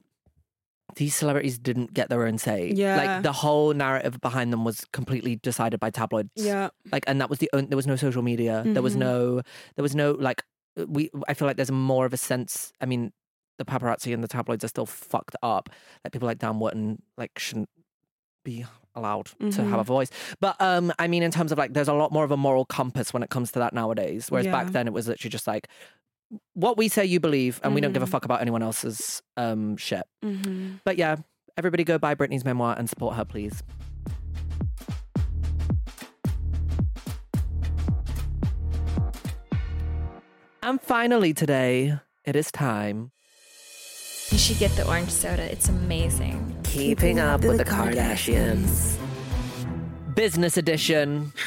these celebrities didn't get their own say. Yeah. Like the whole narrative behind them was completely decided by tabloids. Yeah. Like and that was the only there was no social media. There was Mhm. no there was no like we I feel like there's more of a sense I mean the paparazzi and the tabloids are still fucked up. Like people like Dan Wootton like shouldn't be allowed to have a Mhm. voice. But um I mean in terms of like there's a lot more of a moral compass when it comes to that nowadays. Whereas back then it was literally just like what we say you believe and we don't give a Mhm. fuck about anyone else's um shit. hmm But yeah, everybody go buy Britney's memoir and support her, please. And finally, today, it is time. You should get the orange soda. It's amazing. Keeping up with the Kardashians. Business edition.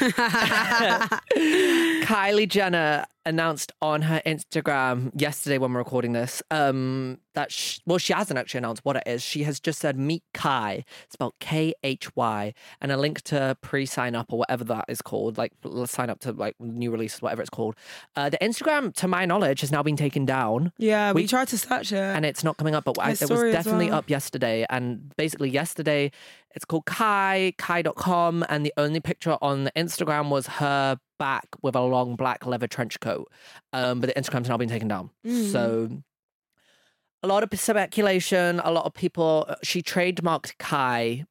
*laughs* *laughs* Kylie Jenner announced on her Instagram yesterday when we're recording this um, that sh well she hasn't actually announced what it is. She has just said meet Khy, spelled K H Y, and a link to pre-sign up or whatever that is called, like sign up to like new releases, whatever it's called. Uh, the Instagram, to my knowledge, has now been taken down Yeah, we, We- tried to search it. and it's not coming up. But I, it was definitely well. up yesterday. And basically, yesterday, it's called Khy, Khy.com. And the only picture on the Instagram was her back with a long black leather trench coat. Um, but the Instagram's now been taken down. Mm. So a lot of speculation, a lot of people. uh, She trademarked Khy.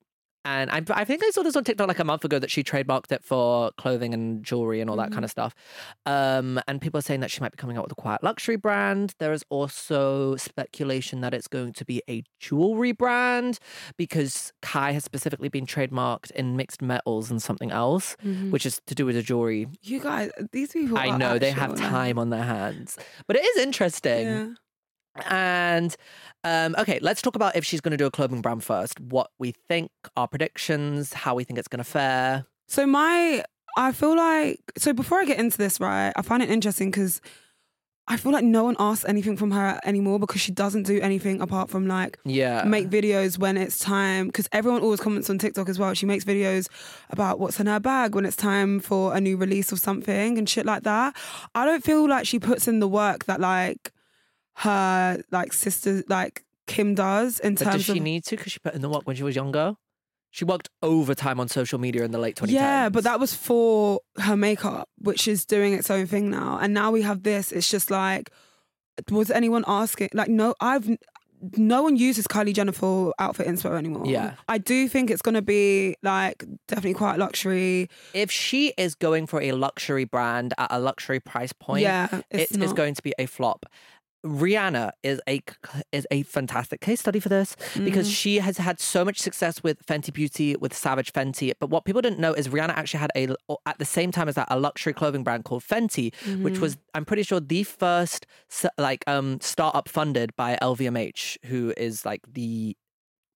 And I, I think I saw this on TikTok like a month ago that she trademarked it for clothing and jewelry and all that Mm-hmm. kind of stuff. Um, and people are saying that she might be coming out with a quiet luxury brand. There is also speculation that it's going to be a jewelry brand because Khy has specifically been trademarked in mixed metals and something else, Mhm. which is to do with a jewelry. you guys, these people. I know they have time on their hands, but it is interesting. Yeah. And um, okay, let's talk about if she's going to do a clothing brand first. What we think, our predictions, how we think it's going to fare. So my, I feel like so before I get into this, right? I find it interesting because I feel like no one asks anything from her anymore because she doesn't do anything apart from like Yeah, make videos when it's time because everyone always comments on TikTok as well. She makes videos about what's in her bag when it's time for a new release of something and shit like that. I don't feel like she puts in the work that like her like sister like Kim does in but terms does she of need to? Because she put in the work when she was younger. She worked overtime on social media in the late 2010s. Yeah, but that was for her makeup, which is doing its own thing now. And now we have this. It's just like, was anyone asking? Like, no, I've. No one uses Kylie Jenner for outfit inspo anymore. Yeah. I do think it's gonna be like definitely quite luxury. if she is going for a luxury brand at a luxury price point, yeah, it it's is not. going to be a flop. Rihanna is a is a fantastic case study for this because Mm-hmm. she has had so much success with Fenty Beauty with Savage Fenty. But what people didn't know is Rihanna actually had a at the same time as that a luxury clothing brand called Fenty, which Mm-hmm. was I'm pretty sure the first like um startup funded by LVMH, who is like the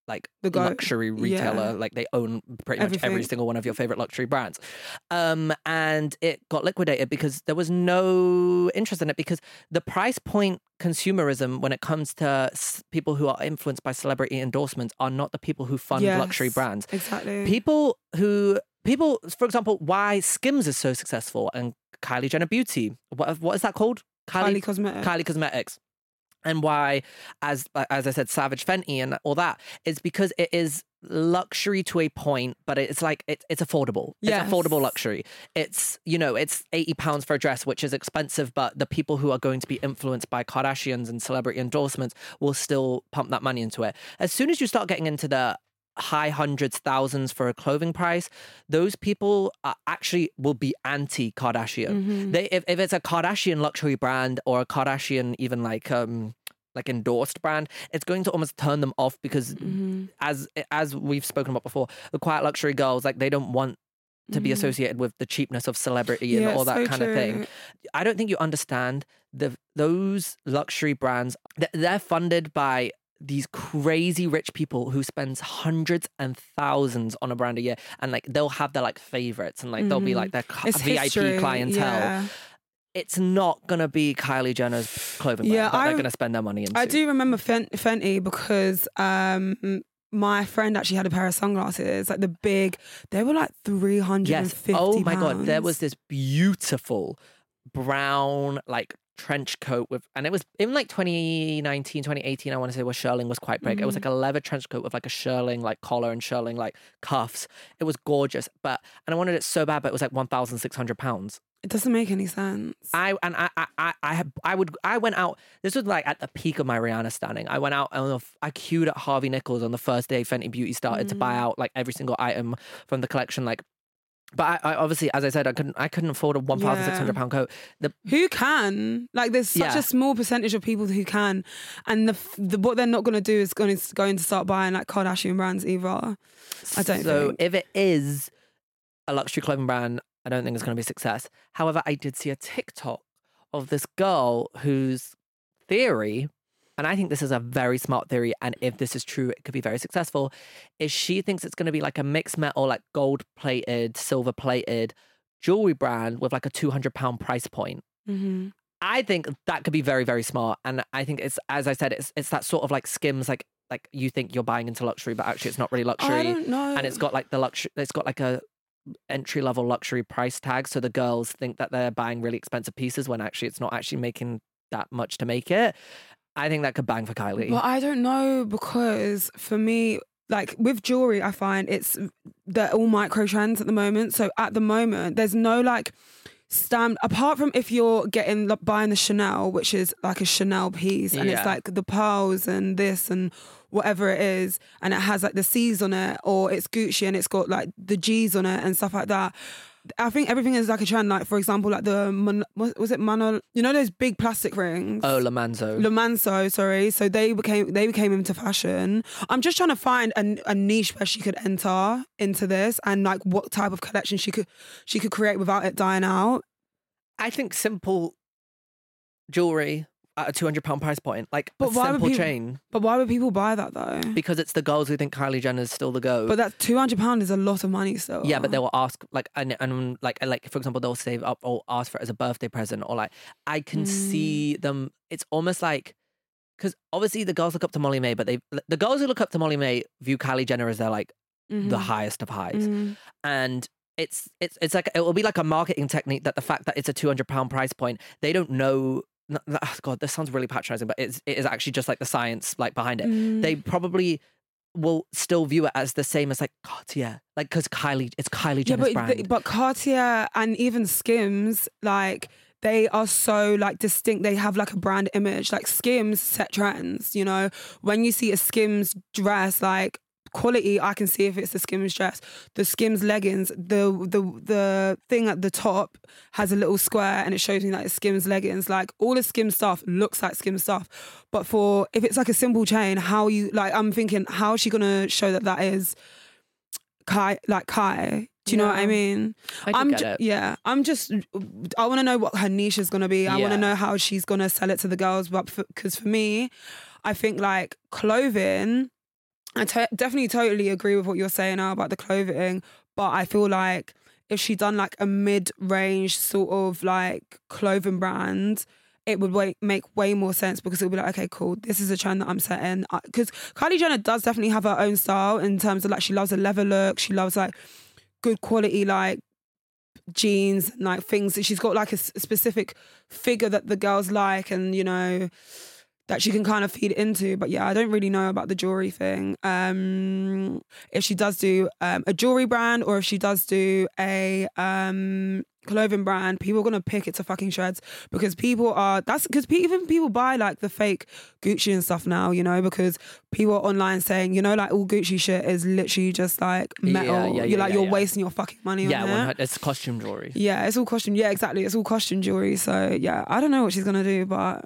like The goat. luxury retailer. Yeah. Like they own pretty much every single one of your favorite luxury brands. Um, and it got liquidated because there was no interest in it because the price point consumerism when it comes to s- people who are influenced by celebrity endorsements are not the people who fund luxury brands. Exactly. People who people, for example, why Skims is so successful and Kylie Jenner Beauty. What what is that called? Kylie Cosmetics. Kylie Cosmetics. And why, as uh, as I said, Savage Fenty and all that is because it is luxury to a point, but it's like it, it's affordable. It's affordable luxury. It's you know it's eighty pounds for a dress, which is expensive, but the people who are going to be influenced by Kardashians and celebrity endorsements will still pump that money into it. As soon as you start getting into the high hundreds, thousands for a clothing price, those people are actually will be anti Kardashian. Mm-hmm. They if, if it's a Kardashian luxury brand or a Kardashian even like um like endorsed brand, it's going to almost turn them off because Mm-hmm. as as we've spoken about before, the quiet luxury girls like they don't want to be associated with the cheapness of celebrity and Mm-hmm. All that so kind of thing. I don't think you understand the those luxury brands. They're funded by these crazy rich people who spends hundreds and thousands on a brand a year, and like they'll have their like favorites, and like they'll be like their cl- It's VIP history, clientele. yeah. It's not gonna be Kylie Jenner's clothing brand Yeah, that they're I- gonna spend their money into. I do remember Fenty because um, my friend actually had a pair of sunglasses, like the big. They were like three hundred and Yes. Oh my god, there was this beautiful brown like trench coat with and it was in like 2019 2018 i want to say where shearling was quite big it was Mm-hmm. like a leather trench coat with like a shearling like collar and shearling like cuffs it was gorgeous but and i wanted it so bad but it was like 1600 pounds It doesn't make any sense. I and I I I I, had- I would I went out. This was like at the peak of my Rihanna standing. I went out and I queued at Harvey Nichols on the first day Fenty Beauty started to Mm. buy out like every single item from the collection. Like, but I, I obviously, as I said, I couldn't I couldn't afford a one thousand six hundred pound coat. The Who can? Like, there's such Yeah. a small percentage of people who can, and the, the what they're not going to do is going to going to start buying like Kardashian brands either. I don't so think. if it is a luxury clothing brand, I don't think it's going to be a success. However, I did see a TikTok of this girl whose theory, and I think this is a very smart theory, and if this is true, it could be very successful, is she thinks it's going to be like a mixed metal, like gold plated, silver plated jewelry brand with like a 200 pound price point. Mm-hmm. I think that could be very, very smart. And I think it's, as I said, it's it's that sort of like skims, like like you think you're buying into luxury, but actually it's not really luxury I don't know. and it's got like the luxury it's got like a entry level luxury price tag so the girls think that they're buying really expensive pieces when actually it's not actually making that much to make it i think that could bang for kylie But I don't know because for me, like with jewelry, I find it's they're all micro trends at the moment. So at the moment, there's no like stamp apart from if you're getting like, buying the Chanel, which is like a Chanel piece, and Yeah. it's like the pearls and this and whatever it is, and it has like the C's on it, or it's Gucci and it's got like the G's on it and stuff like that. I think everything is like a trend. Like for example, like the mon- was was it Mano? You know those big plastic rings. oh lamanzo La Manso, sorry. So they became they became into fashion. I'm just trying to find a, a niche where she could enter into this and like what type of collection she could she could create without it dying out. i think simple jewelry at a 200 pound price point like But a why would simple people- chain But why would people buy that though? because it's the girls who think kylie jenner's still the go But that two hundred pound is a lot of money still. Yeah, but they will ask like and and like like for example they'll save up or ask for it as a birthday present or like I can Mm. see them. It's almost like because obviously the girls look up to Molly-Mae, but they the girls who look up to Molly-Mae view Kylie Jenner as their like the Mhm. highest of highs, Mhm. and it's it's it's like it will be like a marketing technique that the fact that it's a two hundred pound price point they don't know. Oh God, this sounds really patronizing, but it's it is actually just like the science like behind it Mm. they probably will still view it as the same as like Cartier, like because Kylie, it's Kylie yeah, but brand. th- but Cartier and even Skims like. They are so like distinct. They have like a brand image. Like Skims set trends. You know, when you see a Skims dress, like quality, I can see if it's the Skims dress, the Skims leggings. The the the thing at the top has a little square and it shows me that it's Skims leggings. Like all the Skims stuff looks like Skims stuff, but for if it's like a simple chain, how you like? I'm thinking, how is she gonna show that that is Khy? Like Khy. Do you know what I mean? I am get ju- it. yeah. I'm just. I want to know what her niche is gonna be. I want to know how she's gonna sell it to the girls. But because for, me, I think like clothing. I definitely totally agree with what you're saying now about the clothing, but I feel like if she done like a mid-range sort of like clothing brand, it would way- make way more sense because it would be like, okay, cool, this is a trend that I'm setting. Because Kylie Jenner does definitely have her own style in terms of like she loves a leather look, she loves like good quality like jeans like things that she's got like a specific figure that the girls like and you know that she can kind of feed into but yeah i don't really know about the jewelry thing um if she does do um, a jewelry brand or if she does do a um clothing brand people are gonna pick it to fucking shreds because people are that's because even people buy like the fake gucci and stuff now you know because people are online saying you know like all gucci shit is literally just like metal Yeah, yeah, you're like yeah, you're yeah. wasting your fucking money Yeah, on it it's costume jewelry. yeah, it's all costume. Yeah, exactly. It's all costume jewelry. So yeah, I don't know what she's gonna do, but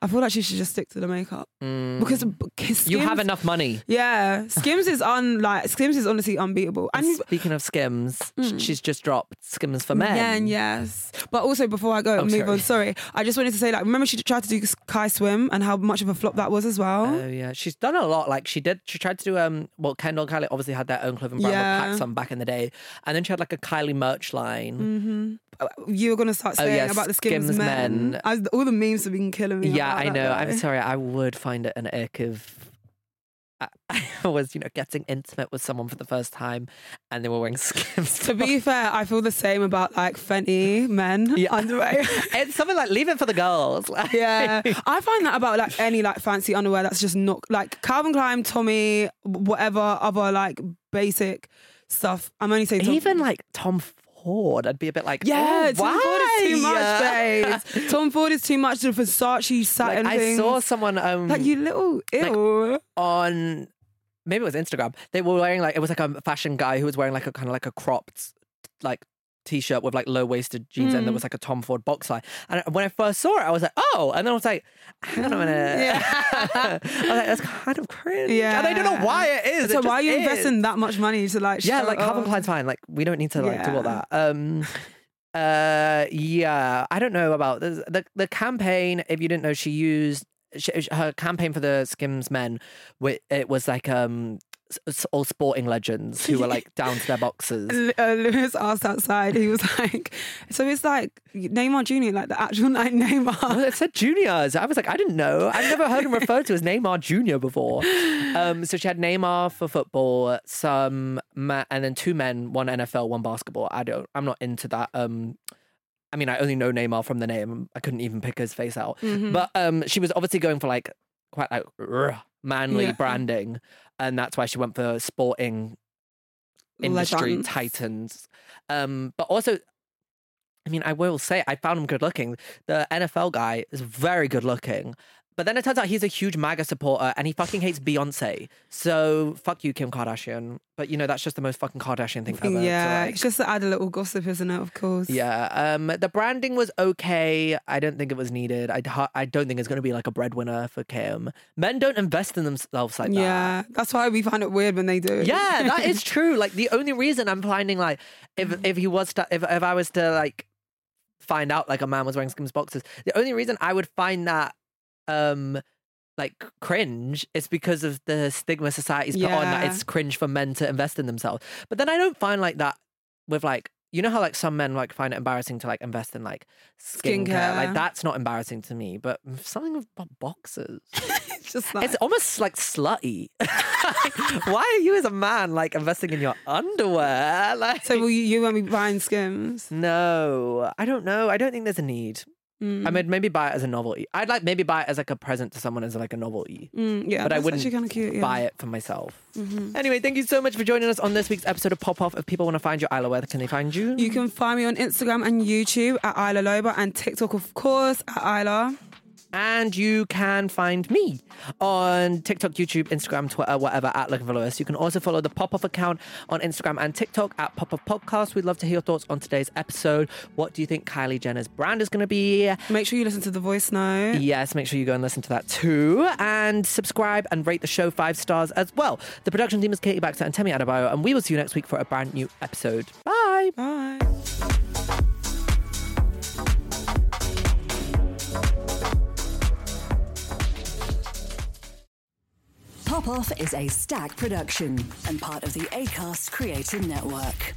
I feel like she should just stick to the makeup Mm. because because you have enough money. Yeah, Skims is un like Skims is honestly unbeatable. And And speaking of Skims, Mm. she's just dropped Skims for Men. Men, yes. But also before I go Oh, and move sorry. on, sorry, I just wanted to say like remember she tried to do Kai Swim and how much of a flop that was as well. Oh yeah, she's done a lot. Like she did, she tried to do um. Well, Kendall and Kylie obviously had their own clothing brand Yeah. PacSun back in the day, and then she had like a Kylie merch line. hmm You were gonna start Oh, saying about the Skims, Skims men. men. I, all the memes have been killing me. Yeah, I know. I'm sorry. I would find it an ick if I, *laughs* I was, you know, getting intimate with someone for the first time, and they were wearing *laughs* Skims. To be fair, I feel the same about like Fenty men Yeah. *laughs* underwear. it's something like leave it for the girls. Yeah, I find that about like any like fancy underwear that's just not like Calvin Klein, Tommy, whatever other like basic stuff. I'm only saying Tom- even like Tom Ford, I'd be a bit like, yeah, oh, Tom Ford is too much, *laughs* babe. Tom Ford is too much. The Versace satin Like, I saw someone um like you little ew. on maybe it was Instagram. They were wearing like it was like a fashion guy who was wearing like a kind of like a cropped like t-shirt with like low waisted jeans and there Mm. was like a Tom Ford box line. And when I first saw it, I was like, oh, and then I was like, hang on a minute. *laughs* Yeah. *laughs* I was like, that's kind of cringe. And I don't know why it is. so It why are you is. investing that much money to like? Yeah, like Calvin? Klein's fine. Like we don't need to like do all that. Um uh yeah, I don't know about the the, the campaign. If you didn't know, she used she, her campaign for the Skims men. It was like um all sporting legends who were like down to their boxes. *laughs* Uh, Lewis asked outside. He was like, "So it's like Neymar Junior, like the actual like Well, Neymar." it said juniors. I was like, I didn't know. I've never heard him referred to as Neymar Junior before. Um, so she had Neymar for football, some ma- and then two men, one NFL, one basketball. I don't. I'm not into that. Um, I mean, I only know Neymar from the name. I couldn't even pick his face out. Mhm. But um, she was obviously going for like quite like manly Yeah. branding, and that's why she went for sporting industry Legends. titans. Um, but also, I mean, I will say I found him good looking. The NFL guy is very good looking. But then it turns out he's a huge MAGA supporter and he fucking hates Beyonce. So fuck you, Kim Kardashian. But you know, that's just the most fucking Kardashian thing ever. yeah, like- it's just to add a little gossip, isn't it? Of course. yeah. Um, the branding was okay. I don't think it was needed. I, I don't think it's going to be like a breadwinner for Kim. Men don't invest in themselves like that. Yeah, that's why we find it weird when they do. Yeah, that is *laughs* true. Like the only reason I'm finding like if if he was to if if I was to like find out like a man was wearing Skims boxes, the only reason I would find that um like cringe it's because of the stigma society's put on that it's cringe for men to invest in themselves. But then I don't find like that with like you know how like some men like find it embarrassing to like invest in like skincare. Skincare. Like that's not embarrassing to me, but something about boxes. *laughs* it's just like It's almost like slutty. *laughs* Why are you as a man like investing in your underwear? *laughs* Like so. Will you, you won't be buying Skims? no, I don't know. I don't think there's a need. Mm. I mean, maybe buy it as a novelty. I'd like maybe buy it as like a present to someone as like a novelty. Mm, yeah, but I wouldn't actually cute. Yeah. Buy it for myself. Mhm. Anyway, thank you so much for joining us on this week's episode of Pop Off. If people want to find you, Isla, where can they find you? You can find me on Instagram and YouTube at Isla Loba and TikTok, of course, at Isla. And you can find me on TikTok, YouTube, Instagram, Twitter, whatever, at Looking for Lewis. You can also follow the Pop Off account on Instagram and TikTok at Pop Off Podcast. We'd love to hear your thoughts on today's episode. What do you think Kylie Jenner's brand is going to be? Make sure you listen to the voice note. Yes, make sure you go and listen to that too. And subscribe and rate the show five stars as well. The production team is Katie Baxter and Temi Adebayo, and we will see you next week for a brand new episode. Bye. Bye. Pop Off is a stack production and part of the ACAST Creator Network.